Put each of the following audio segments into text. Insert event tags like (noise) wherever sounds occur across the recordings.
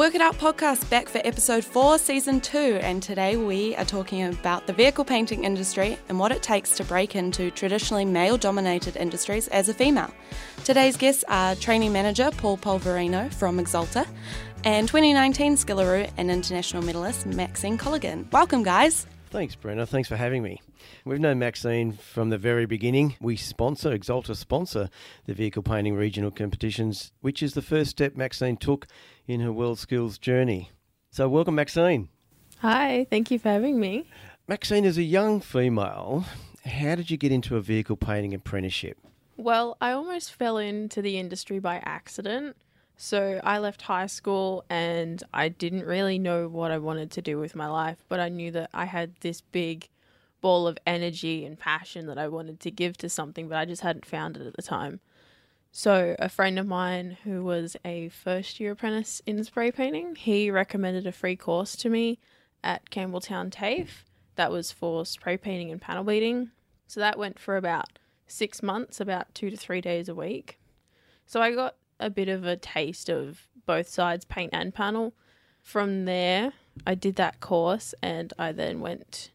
Work It Out podcast back for episode 4, season 2, and today we are talking about the vehicle painting industry and what it takes to break into traditionally male dominated industries as a female. Today's guests are training manager Paul Polverino from Axalta and 2019 Skillaroo and international medalist Maxine Colligan. Welcome, guys. Thanks, Brenna. Thanks for having me. We've known Maxine from the very beginning. We sponsor, Axalta sponsor the vehicle painting regional competitions, which is the first step Maxine took in her world skills journey. So, welcome, Maxine. Hi, thank you for having me. Maxine, as a young female, how did you get into a vehicle painting apprenticeship? Well, I almost fell into the industry by accident. So I left high school and I didn't really know what I wanted to do with my life, but I knew that I had this big ball of energy and passion that I wanted to give to something, but I just hadn't found it at the time. So a friend of mine who was a first year apprentice in spray painting, he recommended a free course to me at Campbelltown TAFE that was for spray painting and panel beating. So that went for about six months, about two to three days a week. So I got a bit of a taste of both sides, paint and panel. From there, I did that course and I then went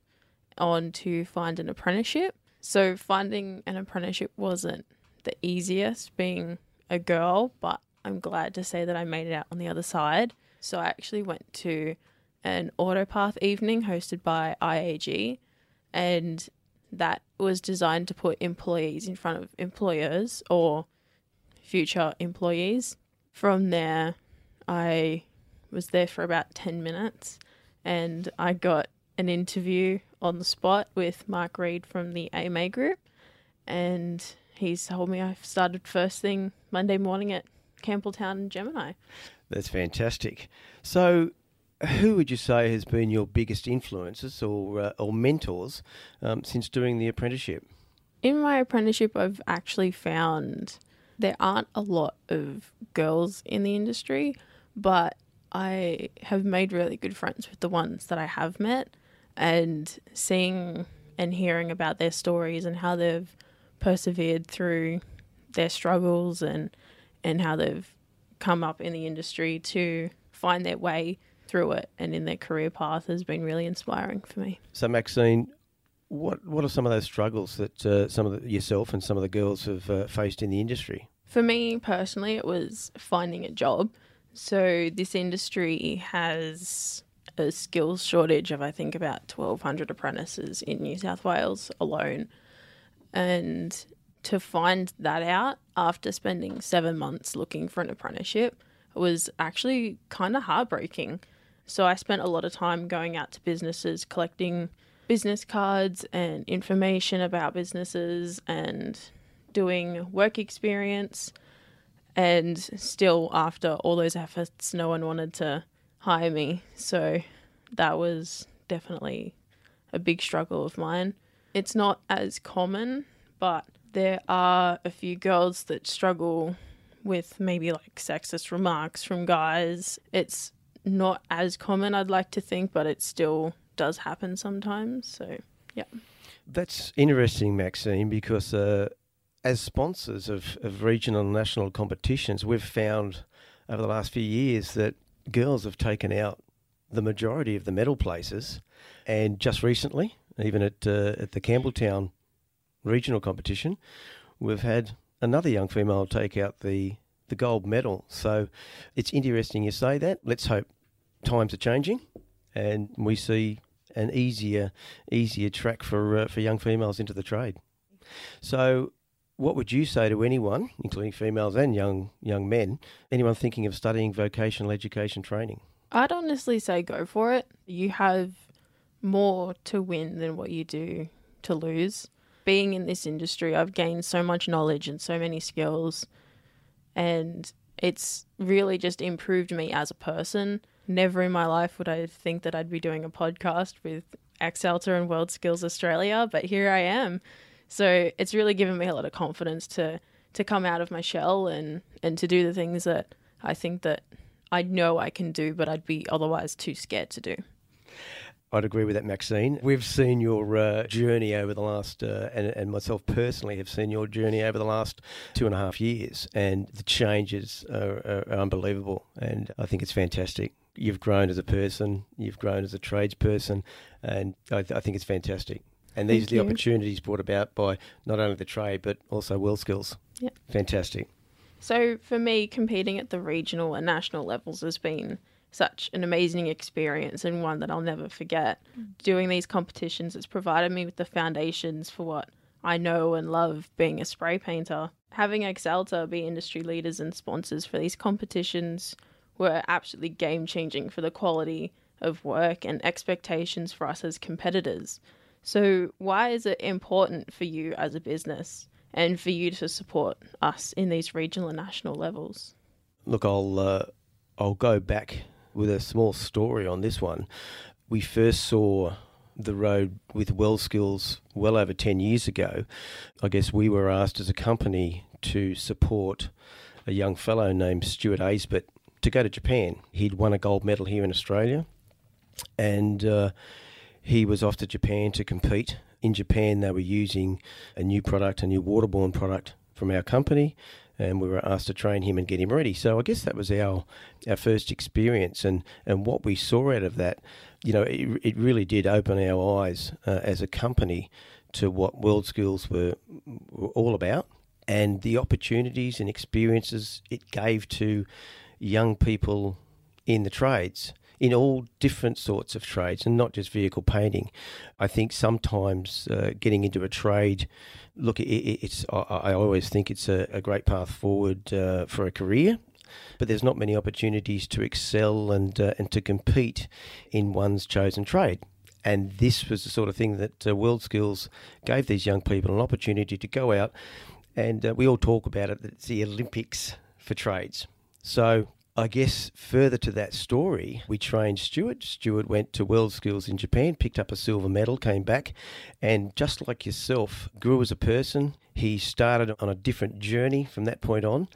on to find an apprenticeship. So, finding an apprenticeship wasn't the easiest being a girl, but I'm glad to say that I made it out on the other side. So, I actually went to an Autopath evening hosted by IAG, and that was designed to put employees in front of employers or future employees. From there, I was there for about 10 minutes and I got an interview on the spot with Mark Reed from the AMA group. And he's told me I've started first thing Monday morning at Campbelltown and Gemini. That's fantastic. So, who would you say has been your biggest influences or, uh, or mentors um, since doing the apprenticeship? In my apprenticeship, I've actually found there aren't a lot of girls in the industry, but I have made really good friends with the ones that I have met and seeing and hearing about their stories and how they've persevered through their struggles and and how they've come up in the industry to find their way through it and in their career path has been really inspiring for me. So Maxine, what what are some of those struggles that uh, some of the, yourself and some of the girls have uh, faced in the industry? For me personally, it was finding a job. So this industry has a skills shortage of I think about 1200 apprentices in New South Wales alone. And to find that out after spending 7 months looking for an apprenticeship was actually kind of heartbreaking. So I spent a lot of time going out to businesses collecting business cards and information about businesses and doing work experience. And still, after all those efforts, no one wanted to hire me. So that was definitely a big struggle of mine. It's not as common, but there are a few girls that struggle with maybe like sexist remarks from guys. It's not as common, I'd like to think, but it still does happen sometimes. So, yeah. That's interesting, Maxine, because uh, as sponsors of, of regional and national competitions, we've found over the last few years that girls have taken out the majority of the medal places. And just recently, even at, uh, at the Campbelltown regional competition, we've had another young female take out the, the gold medal. So it's interesting you say that. Let's hope times are changing and we see an easier easier track for uh, for young females into the trade. So, what would you say to anyone, including females and young young men, anyone thinking of studying vocational education training? I'd honestly say go for it. You have more to win than what you do to lose. Being in this industry, I've gained so much knowledge and so many skills, and it's really just improved me as a person never in my life would I think that I'd be doing a podcast with Axalta and World Skills Australia, but here I am. So it's really given me a lot of confidence to to come out of my shell and and to do the things that I think that I know I can do, but I'd be otherwise too scared to do. I'd agree with that, Maxine. We've seen your uh, journey over the last, uh, and, and myself personally have seen your journey over the last two and a half years, and the changes are, are, unbelievable. And I think it's fantastic. You've grown as a person, you've grown as a tradesperson, and I, th- I think it's fantastic. And these Thank are the you. opportunities brought about by not only the trade but also World Skills. Yeah. Fantastic. So for me, competing at the regional and national levels has been such an amazing experience and one that I'll never forget. Mm. Doing these competitions has provided me with the foundations for what I know and love being a spray painter. Having Axalta be industry leaders and sponsors for these competitions were absolutely game changing for the quality of work and expectations for us as competitors. So, why is it important for you as a business and for you to support us in these regional and national levels? Look, I'll uh, I'll go back with a small story on this one. We first saw the road with World Skills well over ten years ago. I guess we were asked as a company to support a young fellow named Stuart Aisbett to go to Japan. He'd won a gold medal here in Australia, and uh, he was off to Japan to compete. In Japan, they were using a new product, a new waterborne product from our company, and we were asked to train him and get him ready. So I guess that was our our first experience, and, and what we saw out of that, you know, it, it really did open our eyes uh, as a company to what World Skills were, were all about, and the opportunities and experiences it gave to young people in the trades in all different sorts of trades and not just vehicle painting. I think sometimes uh, getting into a trade, look, it, it's I, I, always think it's a, a great path forward uh, for a career. But there's not many opportunities to excel and uh, and to compete in one's chosen trade. And this was the sort of thing that uh, World Skills gave these young people an opportunity to go out. And uh, we all talk about it it's the Olympics for trades. So I guess further to that story, we trained Stuart. Stuart went to World Skills in Japan, picked up a silver medal, came back, and just like yourself, grew as a person. He started on a different journey from that point on.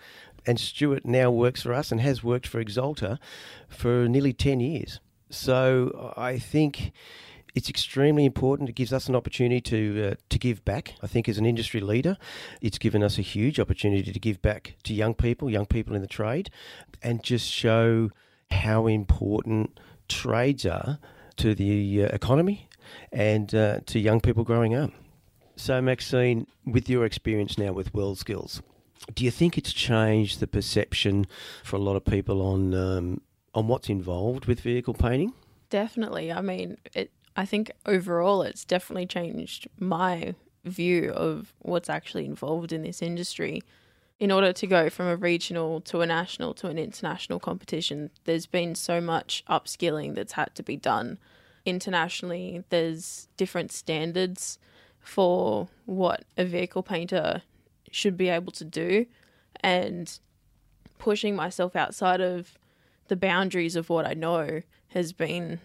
And Stuart now works for us and has worked for Axalta for nearly 10 years. So I think it's extremely important. It gives us an opportunity to uh, to give back. I think as an industry leader, it's given us a huge opportunity to give back to young people, young people in the trade, and just show how important trades are to the uh, economy and uh, to young people growing up. So, Maxine, with your experience now with World Skills, do you think it's changed the perception for a lot of people on um, on what's involved with vehicle painting? Definitely. I mean, it. I think overall, it's definitely changed my view of what's actually involved in this industry. In order to go from a regional to a national to an international competition, there's been so much upskilling that's had to be done. Internationally, there's different standards for what a vehicle painter should be able to do, and pushing myself outside of the boundaries of what I know has been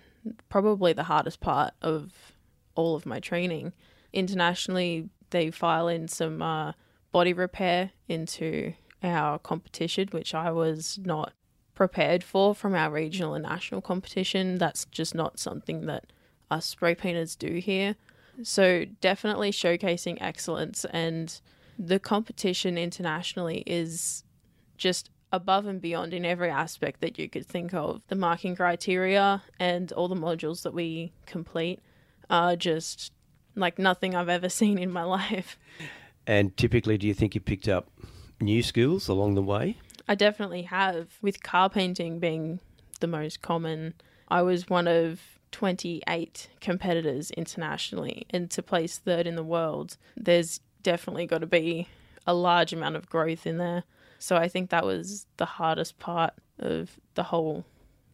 probably the hardest part of all of my training. Internationally, they file in some uh, body repair into our competition, which I was not prepared for from our regional and national competition. That's just not something that us spray painters do here. So, definitely showcasing excellence, and the competition internationally is just above and beyond in every aspect that you could think of. The marking criteria and all the modules that we complete are just like nothing I've ever (laughs) seen in my life. And typically, do you think you picked up new skills along the way? I definitely have, with car painting being the most common. I was one of 28 competitors internationally, and to place third in the world, there's definitely got to be a large amount of growth in there. So I think that was the hardest part of the whole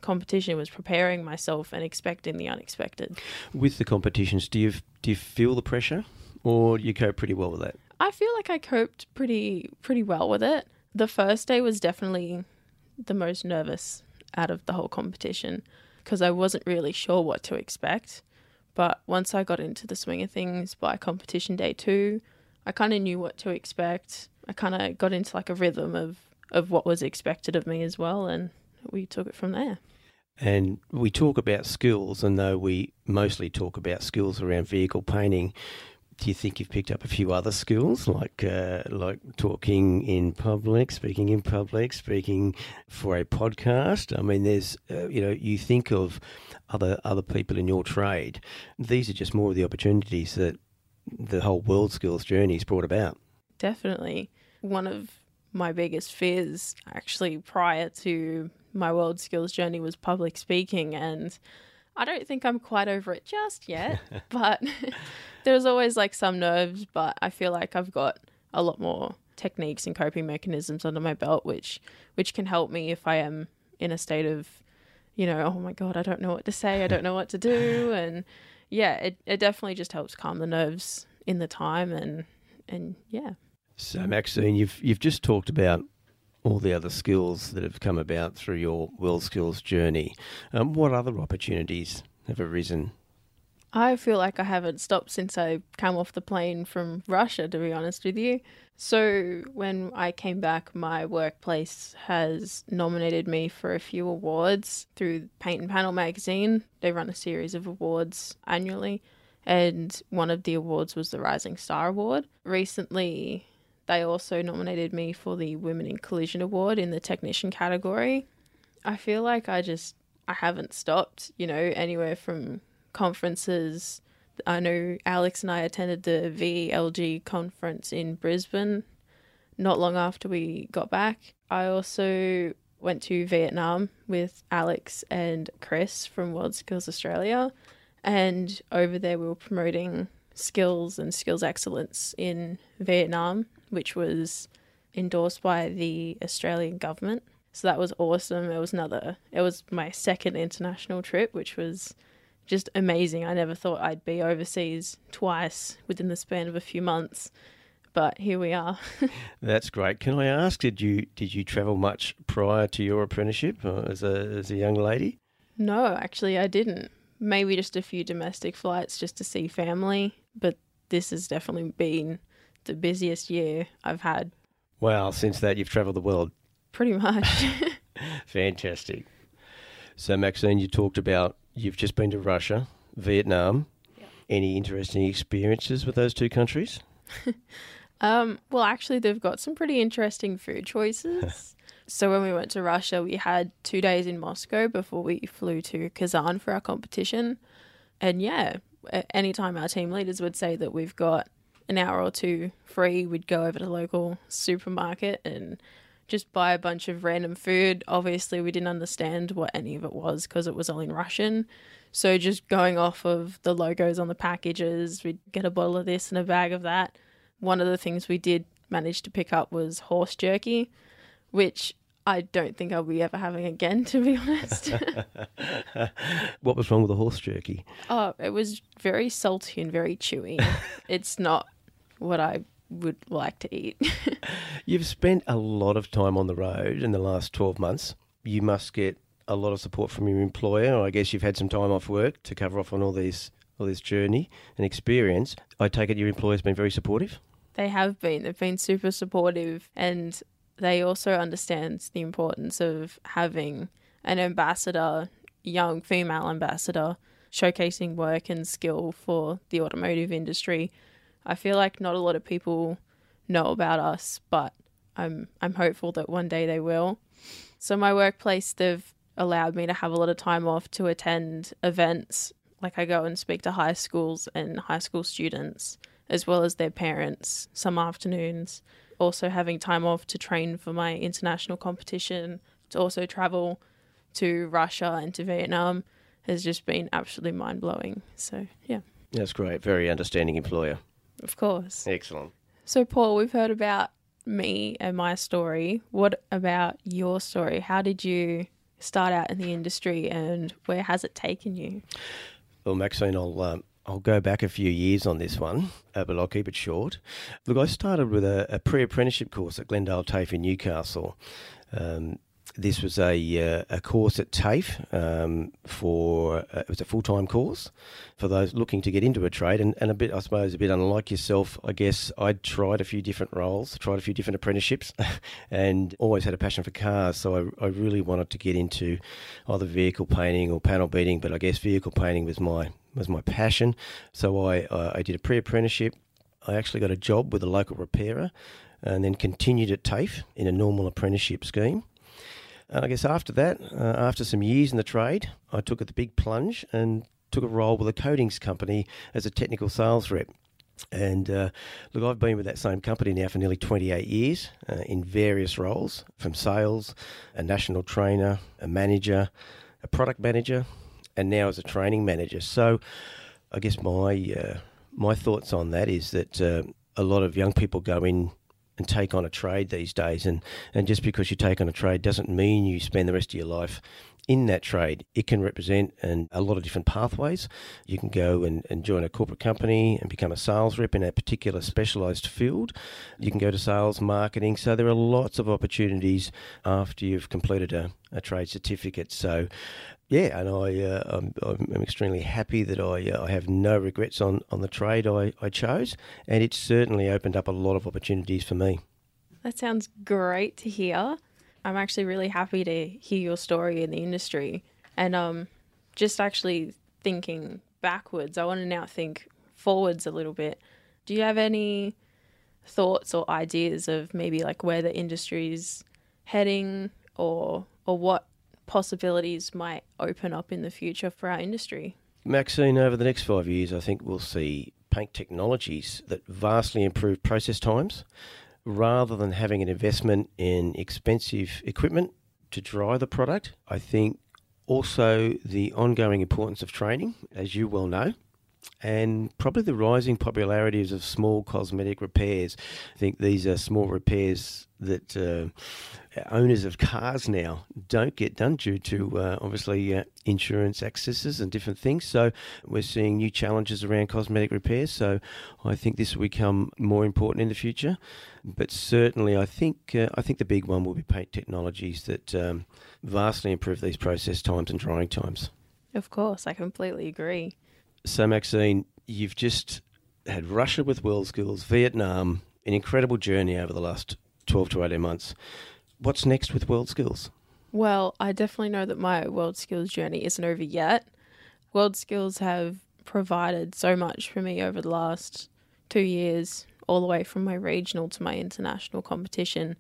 competition was preparing myself and expecting the unexpected. With the competitions, do you do you feel the pressure, or you cope pretty well with that? I feel like I coped pretty pretty well with it. The first day was definitely the most nervous out of the whole competition because I wasn't really sure what to expect. But once I got into the swing of things by competition day two, I kind of knew what to expect. I kind of got into like a rhythm of of what was expected of me as well, and we took it from there. And we talk about skills, and though we mostly talk about skills around vehicle painting, do you think you've picked up a few other skills like uh, like talking in public, speaking in public, speaking for a podcast? I mean, there's uh, you know you think of other other people in your trade. These are just more of the opportunities that the whole world skills journey has brought about. Definitely, one of my biggest fears actually prior to my world skills journey was public speaking and I don't think I'm quite over it just yet, (laughs) but (laughs) there's always like some nerves, but I feel like I've got a lot more techniques and coping mechanisms under my belt which which can help me if I am in a state of you know, oh my god, I don't know what to say, I don't know what to do (laughs) and yeah, it, it definitely just helps calm the nerves in the time and and yeah. So Maxine, you've you've just talked about all the other skills that have come about through your world skills journey. Um, what other opportunities have arisen? I feel like I haven't stopped since I came off the plane from Russia, to be honest with you. So, when I came back, my workplace has nominated me for a few awards through Paint and Panel magazine. They run a series of awards annually, and one of the awards was the Rising Star Award. Recently, they also nominated me for the Women in Collision Award in the technician category. I feel like I just I haven't stopped, you know, anywhere from conferences. I know Alex and I attended the VLG conference in Brisbane not long after we got back. I also went to Vietnam with Alex and Chris from World Skills Australia. And over there, we were promoting skills and skills excellence in Vietnam which was endorsed by the Australian government. So that was awesome. It was another, it was my second international trip, which was just amazing. I never thought I'd be overseas twice within the span of a few months, but here we are. (laughs) That's great. Can I ask, did you did you travel much prior to your apprenticeship uh, as a as a young lady? No, actually, I didn't. Maybe just a few domestic flights just to see family, but this has definitely been the busiest year I've had. Wow, since that you've travelled the world. Pretty much. (laughs) (laughs) Fantastic. So, Maxine, you talked about you've just been to Russia, Vietnam. Yep. Any interesting experiences with those two countries? (laughs) um, well, actually, they've got some pretty interesting food choices. so, when we went to Russia, we had two days in Moscow before we flew to Kazan for our competition. And yeah, anytime our team leaders would say that we've got an hour or two free, we'd go over to the local supermarket and just buy a bunch of random food. Obviously, we didn't understand what any of it was because it was all in Russian. So, just going off of the logos on the packages, we'd get a bottle of this and a bag of that. One of the things we did manage to pick up was horse jerky, which I don't think I'll be ever having again, (laughs) to be honest. (laughs) (laughs) what was wrong with the horse jerky? Oh, it was very salty and very chewy. it's not what I would like to eat. (laughs) You've spent a lot of time on the road in the last 12 months. You must get a lot of support from your employer. I guess you've had some time off work to cover off on all these all this journey and experience. I take it your employer's been very supportive? They have been. They've been super supportive and they also understand the importance of having an ambassador, young female ambassador, showcasing work and skill for the automotive industry I feel like not a lot of people know about us, but I'm I'm hopeful that one day they will. So my workplace they've allowed me to have a lot of time off to attend events. Like I go and speak to high schools and high school students as well as their parents some afternoons. Also having time off to train for my international competition, to also travel to Russia and to Vietnam has just been absolutely mind blowing. So yeah. That's great. Very understanding employer. Of course. Excellent. So, Paul, we've heard about me and my story. What about your story? How did you start out in the industry and where has it taken you? Well, Maxine, I'll, um, I'll go back a few years on this one, uh, but I'll keep it short. Look, I started with a, a pre apprenticeship course at Glendale TAFE in Newcastle. Um, this was a uh, a course at TAFE um, for uh, it was a full time course for those looking to get into a trade and, and a bit I suppose a bit unlike yourself I guess. I'd tried a few different roles tried a few different apprenticeships (laughs) and always had a passion for cars. So I, I really wanted to get into either vehicle painting or panel beating but I guess vehicle painting was my was my passion. So I uh, I did a pre apprenticeship I actually got a job with a local repairer and then continued at TAFE in a normal apprenticeship scheme and I guess after that, uh, after some years in the trade, I took the big plunge and took a role with a coatings company as a technical sales rep. And uh, look, I've been with that same company now for nearly 28 years uh, in various roles from sales, a national trainer, a manager, a product manager, and now as a training manager. So I guess my, uh, my thoughts on that is that uh, a lot of young people go in and take on a trade these days. And, and just because you take on a trade doesn't mean you spend the rest of your life in that trade. It can represent and a lot of different pathways. You can go and, and join a corporate company and become a sales rep in a particular specialised field. You can go to sales, marketing. So there are lots of opportunities after you've completed a, a trade certificate. So yeah, and I uh, I'm, I'm, extremely happy that I uh, I have no regrets on, on the trade I, I chose, and it certainly opened up a lot of opportunities for me. That sounds great to hear. I'm actually really happy to hear your story in the industry, and um, just actually thinking backwards, I want to now think forwards a little bit. Do you have any thoughts or ideas of maybe like where the industry's heading, or or what possibilities might open up in the future for our industry? Maxine, over the next five years, I think we'll see paint technologies that vastly improve process times rather than having an investment in expensive equipment to dry the product. I think also the ongoing importance of training, as you well know, and probably the rising popularities of small cosmetic repairs. I think these are small repairs that uh, owners of cars now don't get done due to uh, obviously uh, insurance accesses and different things. So we're seeing new challenges around cosmetic repairs. So I think this will become more important in the future. But certainly, I think uh, I think the big one will be paint technologies that um, vastly improve these process times and drying times. Of course, I completely agree. So Maxine, you've just had Russia with World Skills, Vietnam, an incredible journey over the last 12 to 18 months. What's next with World Skills? Well, I definitely know that my World Skills journey isn't over yet. World Skills have provided so much for me over the last two years, all the way from my regional to my international competition.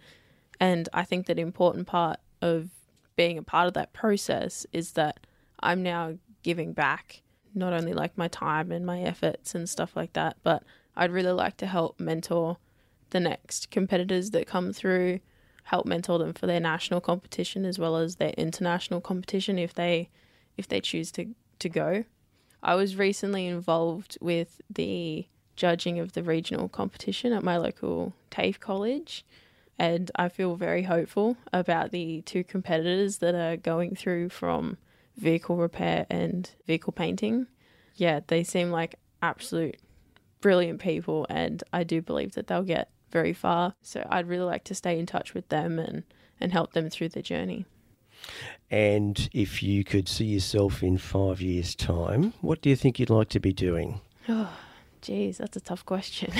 And I think that important part of being a part of that process is that I'm now giving back not only like my time and my efforts and stuff like that, but I'd really like to help mentor the next competitors that come through, help mentor them for their national competition as well as their international competition if they if they choose to, to go. I was recently involved with the judging of the regional competition at my local TAFE college and I feel very hopeful about the two competitors that are going through from vehicle repair and vehicle painting. Yeah, they seem like absolute brilliant people and I do believe that they'll get very far. So I'd really like to stay in touch with them and, and help them through the journey. And if you could see yourself in five years' time, what do you think you'd like to be doing? (sighs) Oh, geez, that's a tough question.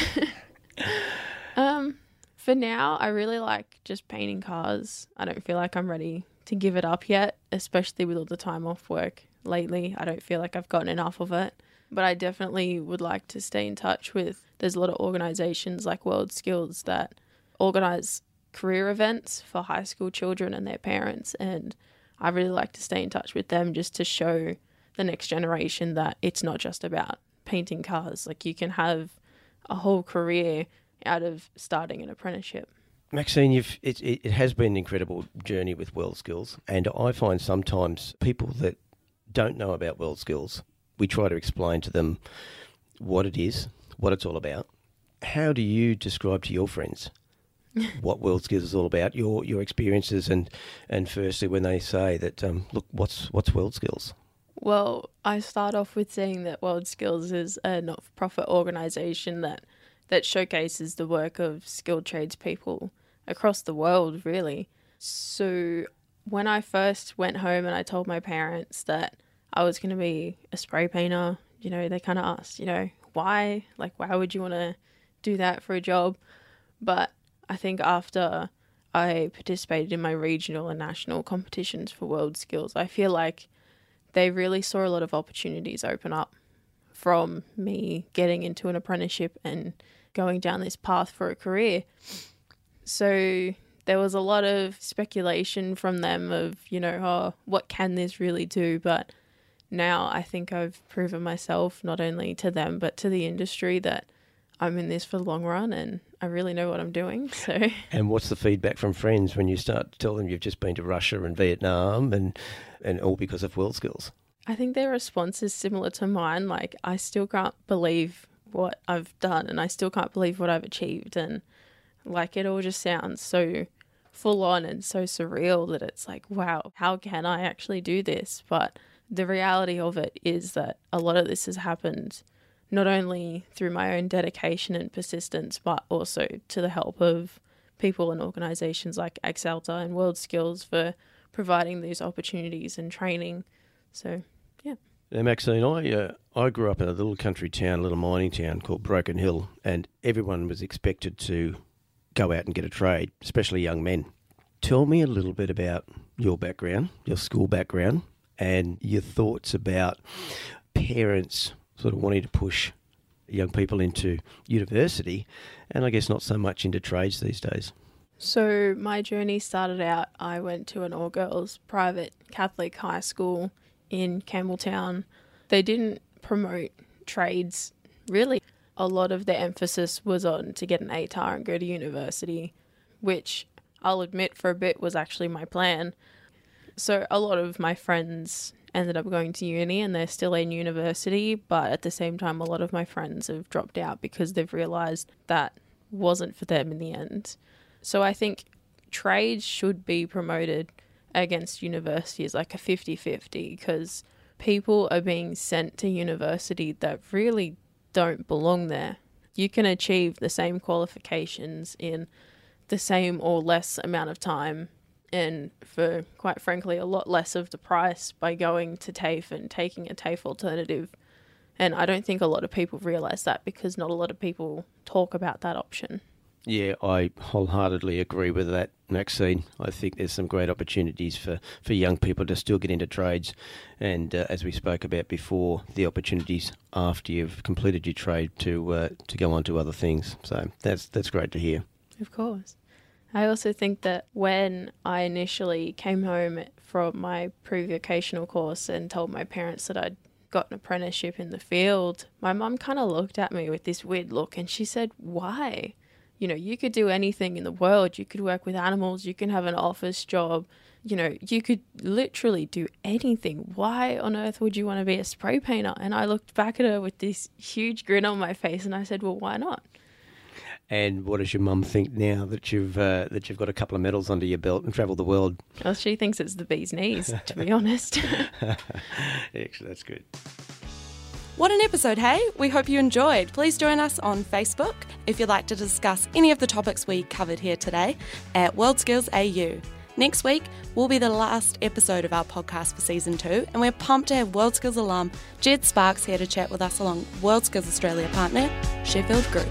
(laughs) um, for now, I really like just painting cars. I don't feel like I'm ready to give it up yet, especially with all the time off work lately. I don't feel like I've gotten enough of it. But I definitely would like to stay in touch with there's a lot of organizations like World Skills that organize career events for high school children and their parents and I really like to stay in touch with them just to show the next generation that it's not just about painting cars. Like you can have a whole career out of starting an apprenticeship. Maxine, you've, it, it has been an incredible journey with World Skills, and I find sometimes people that don't know about World Skills, we try to explain to them what it is, what it's all about. How do you describe to your friends (laughs) what World Skills is all about, your your experiences, and and firstly when they say that, um, look, what's what's World Skills? Well, I start off with saying that World Skills is a not-for-profit organisation that that showcases the work of skilled tradespeople across the world, really. So when I first went home and I told my parents that I was going to be a spray painter, you know, they kind of asked, you know, why? Like, why would you want to do that for a job? But I think after I participated in my regional and national competitions for world skills, I feel like they really saw a lot of opportunities open up from me getting into an apprenticeship and going down this path for a career. So there was a lot of speculation from them of, you know, oh, what can this really do? But now I think I've proven myself not only to them but to the industry that I'm in this for the long run and I really know what I'm doing. (laughs) So And what's the feedback from friends when you start to tell them you've just been to Russia and Vietnam and and all because of World Skills? I think their response is similar to mine. Like I still can't believe what I've done and I still can't believe what I've achieved and like it all just sounds so full on and so surreal that it's like, wow, how can I actually do this? But the reality of it is that a lot of this has happened not only through my own dedication and persistence, but also to the help of people and organizations like Axalta and World Skills for providing these opportunities and training. So, yeah. Now, Maxine, I uh, I grew up in a little country town, a little mining town called Broken Hill, and everyone was expected to go out and get a trade, especially young men. Tell me a little bit about your background, your school background, and your thoughts about parents sort of wanting to push young people into university and I guess not so much into trades these days. So, my journey started out, I went to an all girls private Catholic high school in Campbelltown. They didn't promote trades really. A lot of the emphasis was on to get an ATAR and go to university, which I'll admit for a bit was actually my plan. So, a lot of my friends ended up going to uni and they're still in university, but at the same time, a lot of my friends have dropped out because they've realized that wasn't for them in the end. So I think trades should be promoted against universities like a 50 50 because people are being sent to university that really don't belong there. You can achieve the same qualifications in the same or less amount of time and for quite frankly a lot less of the price by going to TAFE and taking a TAFE alternative. And I don't think a lot of people realize that because not a lot of people talk about that option. Yeah, I wholeheartedly agree with that, Maxine. I think there's some great opportunities for, for young people to still get into trades. And uh, as we spoke about before, the opportunities after you've completed your trade to uh, to go on to other things. So that's that's great to hear. Of course. I also think that when I initially came home from my pre vocational course and told my parents that I'd got an apprenticeship in the field, my mum kind of looked at me with this weird look and she said, Why? You know, you could do anything in the world. You could work with animals, you can have an office job, you know, you could literally do anything. Why on earth would you want to be a spray painter? And I looked back at her with this huge grin on my face and I said, Well, why not? And what does your mum think now that you've uh, that you've got a couple of medals under your belt and travelled the world? Well, she thinks it's the bee's knees, to be (laughs) honest. (laughs) Actually, that's good. What an episode, hey? We hope you enjoyed. Please join us on Facebook if you'd like to discuss any of the topics we covered here today at World Skills AU. Next week will be the last episode of our podcast for season two, and we're pumped to have World Skills alum Jed Sparks here to chat with us along World Skills Australia partner, Sheffield Group.